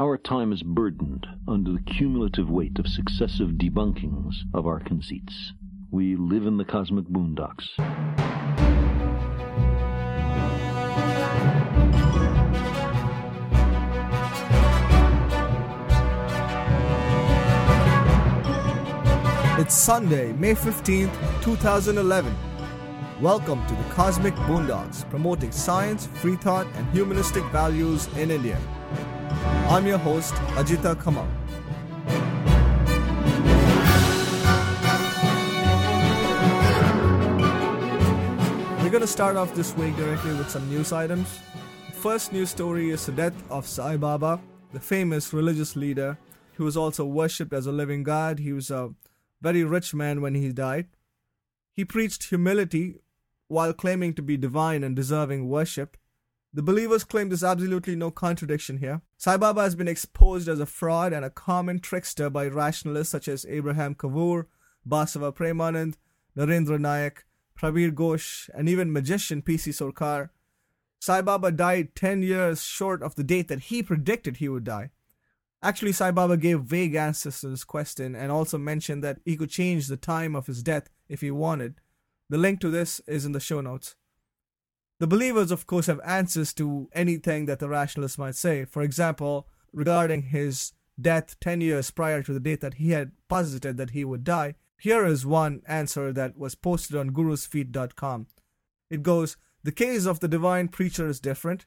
Our time is burdened under the cumulative weight of successive debunkings of our conceits. We live in the cosmic boondocks. It's Sunday, May 15th, 2011. Welcome to the Cosmic Boondocks, promoting science, free thought, and humanistic values in India. I'm your host, Ajita Kamal. We're going to start off this week directly with some news items. First news story is the death of Sai Baba, the famous religious leader who was also worshipped as a living god. He was a very rich man when he died. He preached humility while claiming to be divine and deserving worship. The believers claim there's absolutely no contradiction here. Sai Baba has been exposed as a fraud and a common trickster by rationalists such as Abraham Kovoor, Basava Premanand, Narendra Nayak, Prabir Ghosh, and even magician P.C. Sorcar. Sai Baba died 10 years short of the date that he predicted he would die. Actually, Sai Baba gave vague answers to this question and also mentioned that he could change the time of his death if he wanted. The link to this is in the show notes. The believers, of course, have answers to anything that the rationalists might say. For example, regarding his death 10 years prior to the date that he had posited that he would die, here is one answer that was posted on gurusfeed.com. It goes, The case of the divine preacher is different.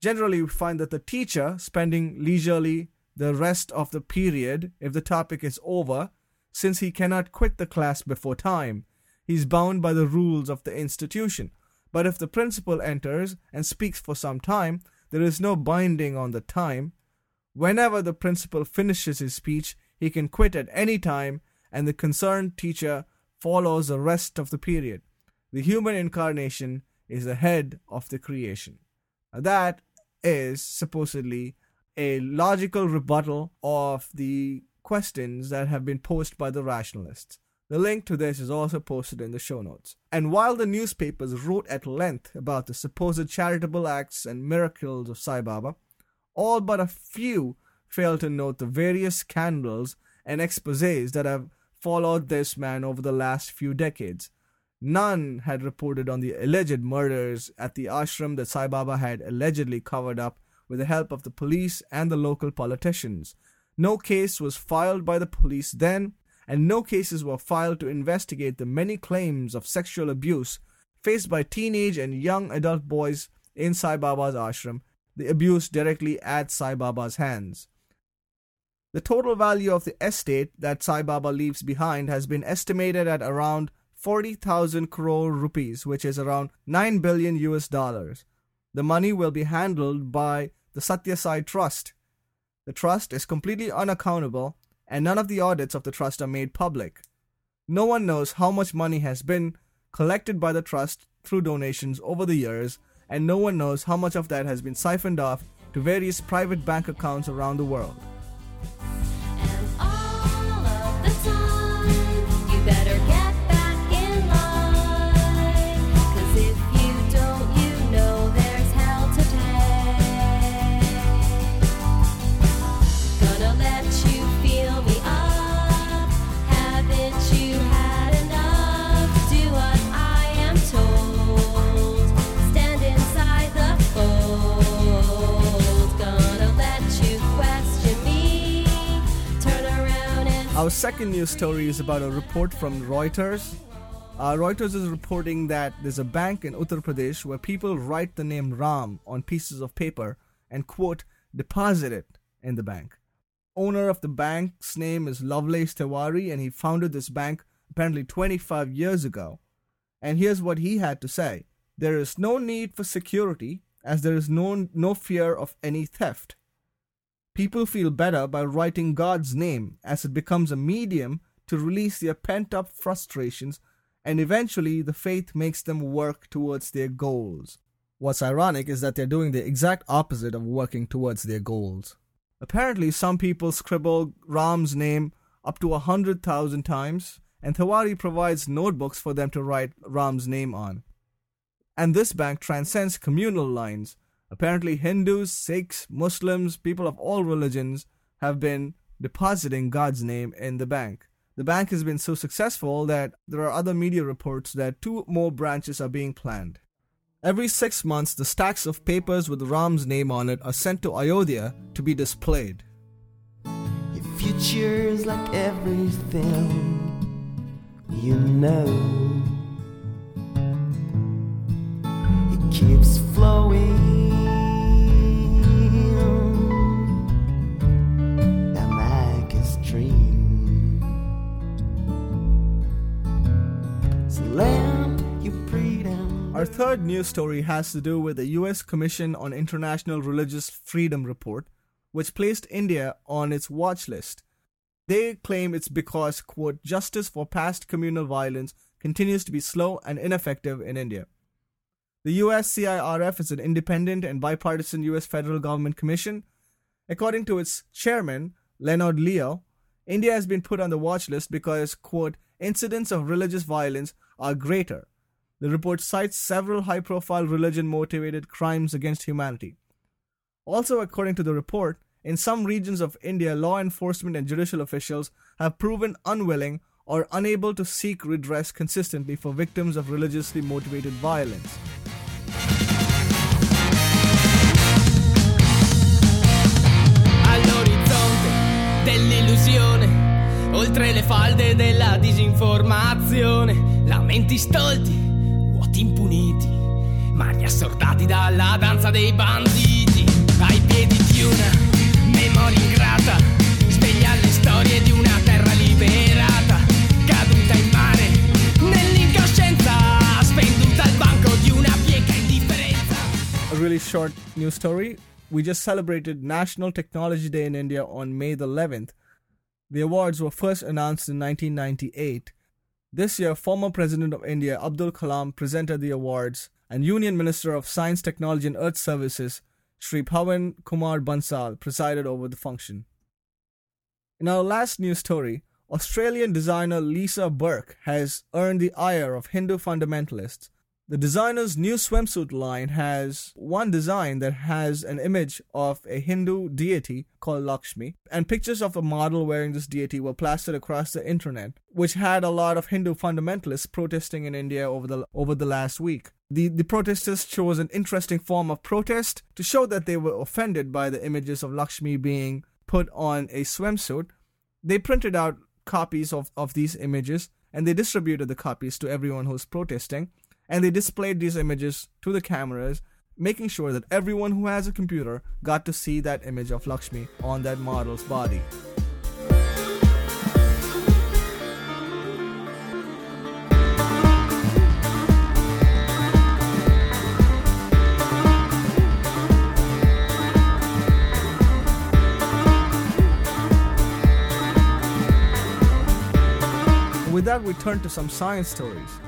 Generally, we find that the teacher, spending leisurely the rest of the period if the topic is over, since he cannot quit the class before time. He is bound by the rules of the institution. But if the principal enters and speaks for some time, there is no binding on the time. Whenever the principal finishes his speech, he can quit at any time, and the concerned teacher follows the rest of the period. The human incarnation is the head of the creation. Now that is supposedly a logical rebuttal of the questions that have been posed by the rationalists. The link to this is also posted in the show notes. And while the newspapers wrote at length about the supposed charitable acts and miracles of Sai Baba, all but a few failed to note the various scandals and exposés that have followed this man over the last few decades. None had reported on the alleged murders at the ashram that Sai Baba had allegedly covered up with the help of the police and the local politicians. No case was filed by the police then, and no cases were filed to investigate the many claims of sexual abuse faced by teenage and young adult boys in Sai Baba's ashram, the abuse directly at Sai Baba's hands. The total value of the estate that Sai Baba leaves behind has been estimated at around 40,000 crore rupees, which is around 9 billion US dollars. The money will be handled by the Sathya Sai Trust. The trust is completely unaccountable and none of the audits of the trust are made public. No one knows how much money has been collected by the trust through donations over the years, and no one knows how much of that has been siphoned off to various private bank accounts around the world. Our second news story is about a report from Reuters. Uh, Reuters is reporting that there's a bank in Uttar Pradesh where people write the name Ram on pieces of paper and, quote, deposit it in the bank. Owner of the bank's name is Lovelace Tiwari, and he founded this bank apparently 25 years ago. And here's what he had to say There is no need for security as there is no, no fear of any theft. People feel better by writing God's name as it becomes a medium to release their pent up frustrations, and eventually the faith makes them work towards their goals. What's ironic is that they're doing the exact opposite of working towards their goals. Apparently, some people scribble Ram's name up to a hundred thousand times, and Tiwari provides notebooks for them to write Ram's name on. And this bank transcends communal lines Apparently, Hindus, Sikhs, Muslims, people of all religions have been depositing God's name in the bank. The bank has been so successful that there are other media reports that two more branches are being planned. Every six months, the stacks of papers with Ram's name on it are sent to Ayodhya to be displayed. Your future's like everything you know. It keeps flowing. Our third news story has to do with the US Commission on International Religious Freedom report, which placed India on its watch list. They claim it's because, quote, justice for past communal violence continues to be slow and ineffective in India. The US CIRF is an independent and bipartisan US federal government commission. According to its chairman, Leonard Leo, India has been put on the watch list because, quote, incidents of religious violence are greater the report cites several high profile religion motivated crimes against humanity. Also, according to the report, in some regions of India, law enforcement and judicial officials have proven unwilling or unable to seek redress consistently for victims of religiously motivated violence. Dell'illusione, oltre le falde della disinformazione, lamenti stolti vuoti impuniti, mani assordati dalla danza dei banditi, ai piedi di una memoria ingrata, sveglia le storie di una terra liberata, caduta in mare, nell'incoscienza, spenduta al banco di una bieca indifferenza. A really short news story. We just celebrated National Technology Day in India on May the 11th. The awards were first announced in 1998 this year, former President of India Abdul Kalam presented the awards, and Union Minister of Science, Technology and Earth Sciences Sri Pawan Kumar Bansal presided over the function. In our last news story, Australian designer Lisa Burke has earned the ire of Hindu fundamentalists the designer's new swimsuit line has one design that has an image of a Hindu deity called Lakshmi, and pictures of a model wearing this deity were plastered across the internet, which had a lot of Hindu fundamentalists protesting in India over the over the last week. The, the protesters chose an interesting form of protest to show that they were offended by the images of Lakshmi being put on a swimsuit. They printed out copies of, of these images and they distributed the copies to everyone who was protesting and they displayed these images to the cameras, making sure that everyone who has a computer got to see that image of Lakshmi on that model's body. With that, we turn to some science stories.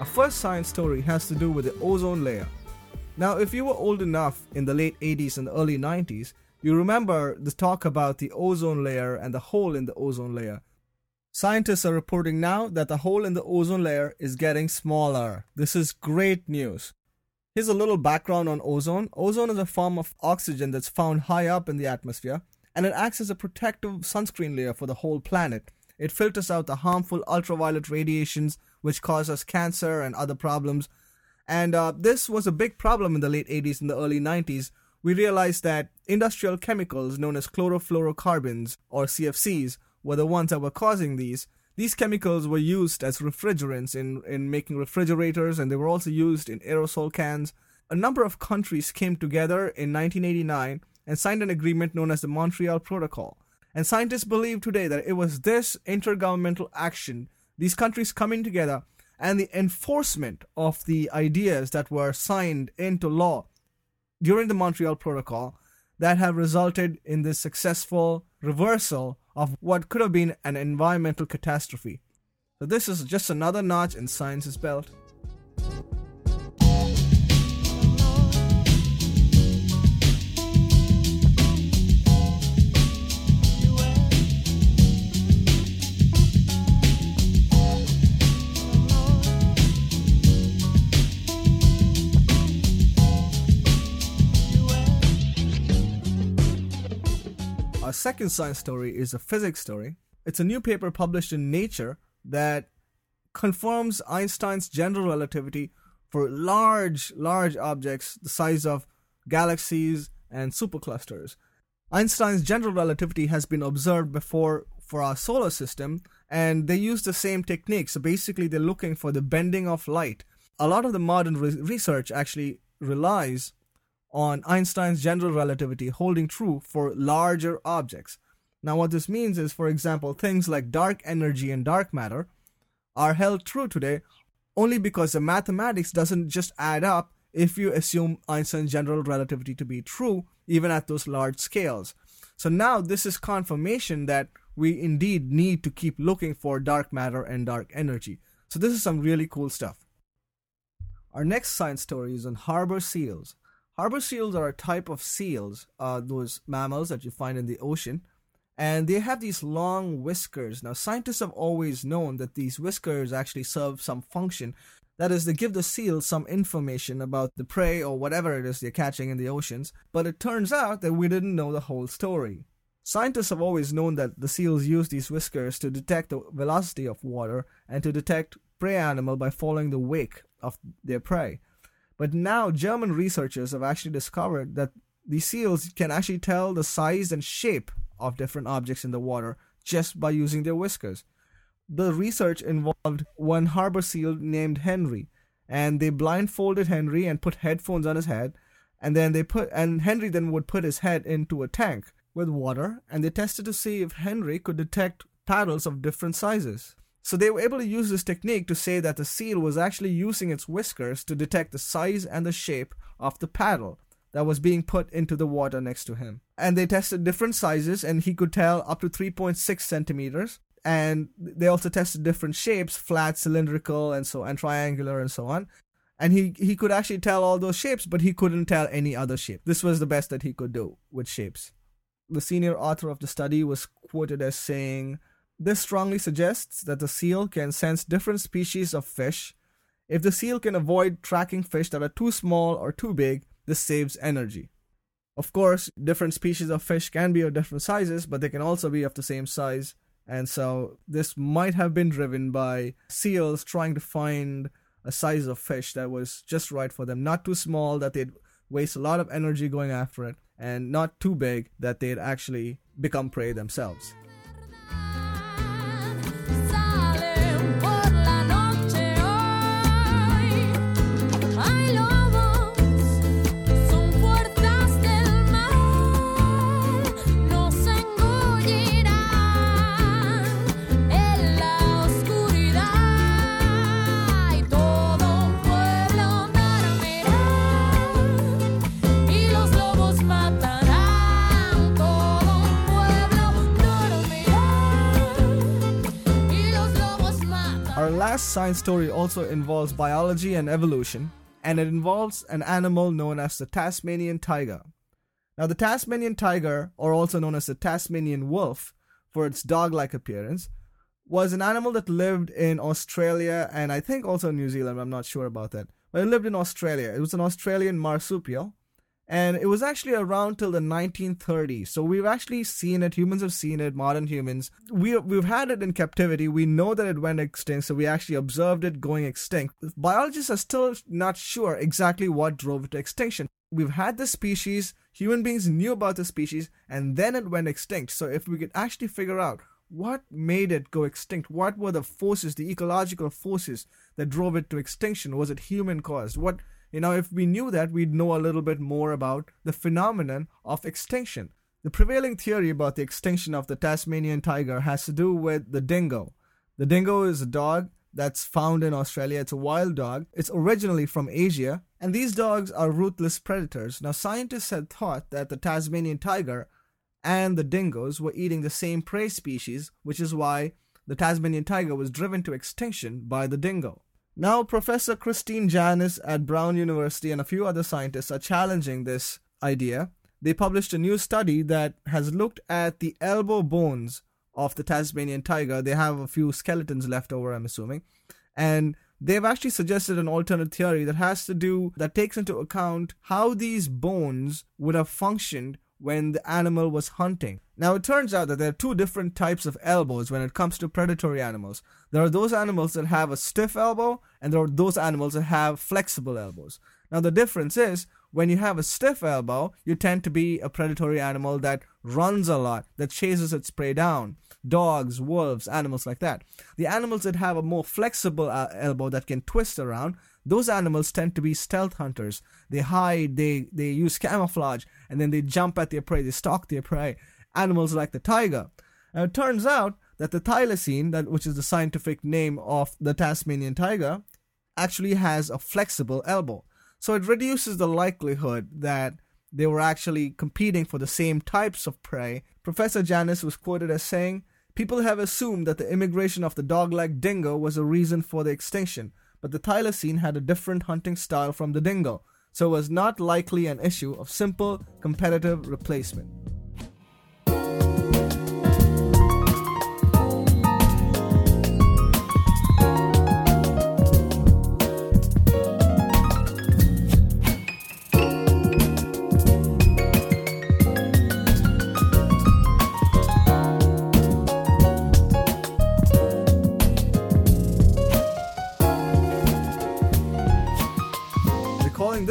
Our first science story has to do with the ozone layer. Now, if you were old enough in the late 80s and early 90s, you remember the talk about the ozone layer and the hole in the ozone layer. Scientists are reporting now that the hole in the ozone layer is getting smaller. This is great news. Here's a little background on ozone. Ozone is a form of oxygen that's found high up in the atmosphere, and it acts as a protective sunscreen layer for the whole planet. It filters out the harmful ultraviolet radiations which cause us cancer and other problems. And uh, this was a big problem in the late 80s and the early 90s. We realized that industrial chemicals known as chlorofluorocarbons, or CFCs, were the ones that were causing these. These chemicals were used as refrigerants in, in making refrigerators, and they were also used in aerosol cans. A number of countries came together in 1989 and signed an agreement known as the Montreal Protocol. And scientists believe today that it was this intergovernmental action these countries coming together and the enforcement of the ideas that were signed into law during the Montreal Protocol that have resulted in this successful reversal of what could have been an environmental catastrophe. So, this is just another notch in science's belt. Second science story is a physics story. It's a new paper published in Nature that confirms Einstein's general relativity for large, large objects the size of galaxies and superclusters. Einstein's general relativity has been observed before for our solar system, and they use the same technique. So basically, they're looking for the bending of light. A lot of the modern re- research actually relies on Einstein's general relativity holding true for larger objects. Now, what this means is, for example, things like dark energy and dark matter are held true today only because the mathematics doesn't just add up if you assume Einstein's general relativity to be true, even at those large scales. So now this is confirmation that we indeed need to keep looking for dark matter and dark energy. So this is some really cool stuff. Our next science story is on harbor seals. Harbor seals are a type of seals, uh, those mammals that you find in the ocean, and they have these long whiskers. Now, scientists have always known that these whiskers actually serve some function. That is, they give the seals some information about the prey or whatever it is they're catching in the oceans, but it turns out that we didn't know the whole story. Scientists have always known that the seals use these whiskers to detect the velocity of water and to detect prey animal by following the wake of their prey. But now German researchers have actually discovered that the seals can actually tell the size and shape of different objects in the water just by using their whiskers. The research involved one harbor seal named Henry, and they blindfolded Henry and put headphones on his head, and then they put and Henry then would put his head into a tank with water, and they tested to see if Henry could detect paddles of different sizes. So they were able to use this technique to say that the seal was actually using its whiskers to detect the size and the shape of the paddle that was being put into the water next to him. And they tested different sizes, and he could tell up to 3.6 centimeters. And they also tested different shapes, flat, cylindrical, and so and triangular, and so on. And he he could actually tell all those shapes, but he couldn't tell any other shape. This was the best that he could do with shapes. The senior author of the study was quoted as saying, "This strongly suggests that the seal can sense different species of fish." If the seal can avoid tracking fish that are too small or too big, this saves energy. Of course, different species of fish can be of different sizes, but they can also be of the same size. And so this might have been driven by seals trying to find a size of fish that was just right for them. Not too small that they'd waste a lot of energy going after it, and not too big that they'd actually become prey themselves. Science story also involves biology and evolution, and it involves an animal known as the Tasmanian tiger. Now, the Tasmanian tiger, or also known as the Tasmanian wolf for its dog like appearance, was an animal that lived in Australia and I think also New Zealand. I'm not sure about that. But it lived in Australia. It was an Australian marsupial and it was actually around till the 1930s. So we've actually seen it. Humans have seen it. Modern humans. We we've had it in captivity. We know that it went extinct. So we actually observed it going extinct. Biologists are still not sure exactly what drove it to extinction. We've had the species. Human beings knew about the species, and then it went extinct. So if we could actually figure out what made it go extinct, what were the forces, the ecological forces that drove it to extinction? Was it human caused? What you know, if we knew that, we'd know a little bit more about the phenomenon of extinction. The prevailing theory about the extinction of the Tasmanian tiger has to do with the dingo. The dingo is a dog that's found in Australia. It's a wild dog. It's originally from Asia, and these dogs are ruthless predators. Now, scientists had thought that the Tasmanian tiger and the dingoes were eating the same prey species, which is why the Tasmanian tiger was driven to extinction by the dingo. Now, Professor Christine Janis at Brown University and a few other scientists are challenging this idea. They published a new study that has looked at the elbow bones of the Tasmanian tiger. They have a few skeletons left over, I'm assuming. And they've actually suggested an alternate theory that has to do, that takes into account how these bones would have functioned when the animal was hunting. Now, it turns out that there are two different types of elbows when it comes to predatory animals. There are those animals that have a stiff elbow, and there are those animals that have flexible elbows. Now, the difference is when you have a stiff elbow, you tend to be a predatory animal that runs a lot, that chases its prey down. Dogs, wolves, animals like that. The animals that have a more flexible uh, elbow that can twist around, those animals tend to be stealth hunters. They hide, they, they use camouflage, and then they jump at their prey, they stalk their prey. Animals like the tiger. Now, it turns out that the thylacine, that, which is the scientific name of the Tasmanian tiger, actually has a flexible elbow. So it reduces the likelihood that they were actually competing for the same types of prey. Professor Janis was quoted as saying, People have assumed that the immigration of the dog-like dingo was a reason for the extinction, but the thylacine had a different hunting style from the dingo, so was not likely an issue of simple competitive replacement.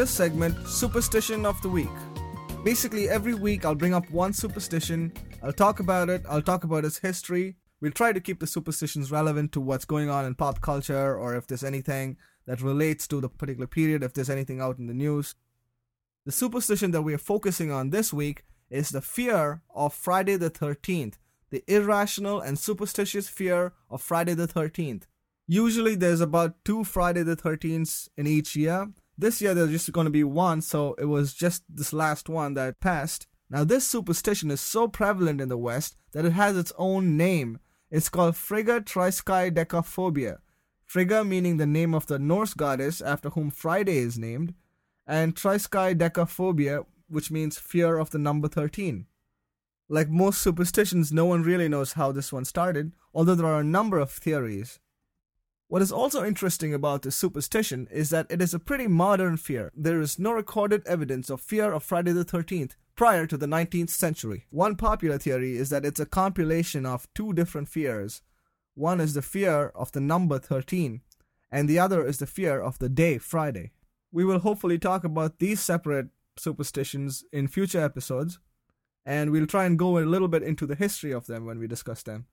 This segment Superstition of the Week. Basically, every week I'll bring up one superstition, I'll talk about it, I'll talk about its history. We'll try to keep the superstitions relevant to what's going on in pop culture or if there's anything that relates to the particular period, if there's anything out in the news. The superstition that we are focusing on this week is the fear of Friday the 13th, the irrational and superstitious fear of Friday the 13th. Usually there's about two Friday the 13ths in each year. This year there's just going to be one, so it was just this last one that passed. Now, this superstition is so prevalent in the West that it has its own name. It's called Frigga Triskaidekaphobia. Frigga meaning the name of the Norse goddess after whom Friday is named, and Triskaidekaphobia, which means fear of the number 13. Like most superstitions, no one really knows how this one started, although there are a number of theories. What is also interesting about this superstition is that it is a pretty modern fear. There is no recorded evidence of fear of Friday the 13th prior to the 19th century. One popular theory is that it's a compilation of two different fears. One is the fear of the number 13, and the other is the fear of the day Friday. We will hopefully talk about these separate superstitions in future episodes, and we'll try and go a little bit into the history of them when we discuss them.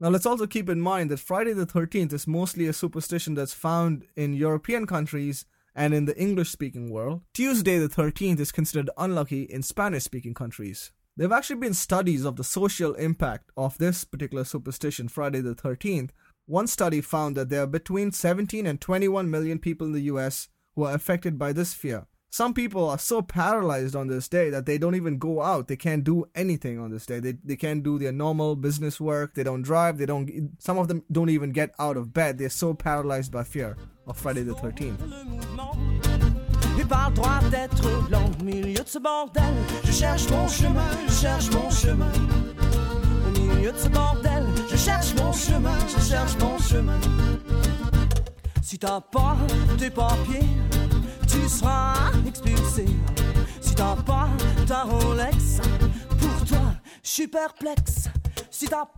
Now, let's also keep in mind that Friday the 13th is mostly a superstition that's found in European countries and in the English speaking world. Tuesday the 13th is considered unlucky in Spanish speaking countries. There have actually been studies of the social impact of this particular superstition, Friday the 13th. One study found that there are between 17 and 21 million people in the US who are affected by this fear. Some people are so paralyzed on this day that they don't even go out. They can't do anything on this day. They, they can't do their normal business work. They don't drive. They don't. Some of them don't even get out of bed. They're so paralyzed by fear of Friday the 13th. le mouvement et pas le droit d'être lent au milieu de ce bordel. Je cherche mon chemin, je cherche mon chemin. Au milieu de ce bordel, je cherche mon chemin, je cherche mon chemin. Si t'as pas tes papiers, tu seras expulsé. Si t'as pas ta Rolex, pour toi, je suis perplexe.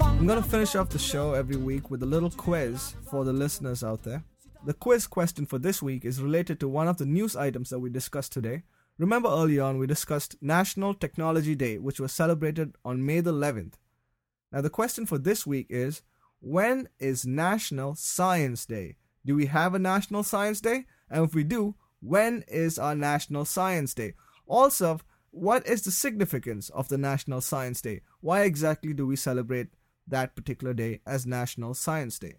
I'm to finish off the show every week with a little quiz for the listeners out there. The quiz question for this week is related to one of the news items that we discussed today. Remember early on we discussed National Technology Day, which was celebrated on May the 11th. Now, the question for this week is when is National Science Day? Do we have a National Science Day? And if we do, when is our National Science Day? Also, what is the significance of the National Science Day? Why exactly do we celebrate that particular day as National Science Day?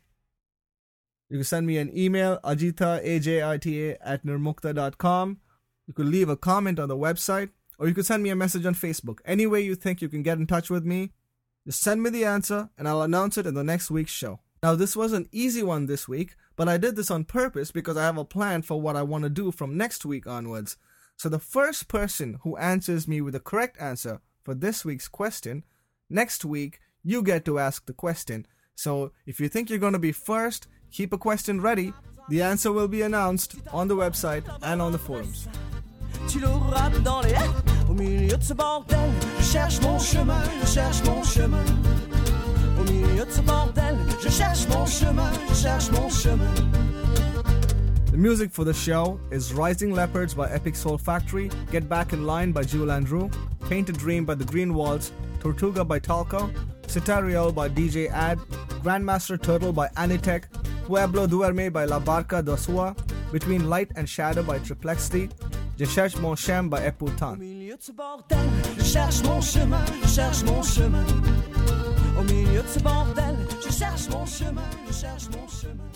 You can send me an email, ajita, A-J-I-T-A, at nirmukta.com. You could leave a comment on the website, or you could send me a message on Facebook. Any way you think you can get in touch with me, just send me the answer, and I'll announce it in the next week's show. Now, this was an easy one this week, but I did this on purpose because I have a plan for what I want to do from next week onwards. So, the first person who answers me with the correct answer for this week's question, next week, you get to ask the question. So, if you think you're going to be first, keep a question ready. The answer will be announced on the website and on the forums. Au milieu de ce bordel, je cherche mon chemin, je cherche mon chemin. Au milieu de ce bordel, je cherche mon chemin, je cherche mon chemin. The music for the show is Rising Leopards by Epic Soul Factory, Get Back in Line by Jewel Andrew, Paint a Dream by The Green Waltz, Tortuga by Talco, Citariel by DJ Ad, Grandmaster Turtle by Anitech, Pueblo Duerme by La Barca do Sua, Between Light and Shadow by Triplexity, Je cherche mon chemin by Epoutan. Au milieu de ce bordel, je cherche mon chemin, je cherche mon chemin.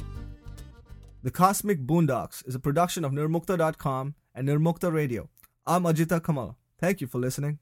The Cosmic Boondocks is a production of Nirmukta.com and Nirmukta Radio. I'm Ajita Kamal. Thank you for listening.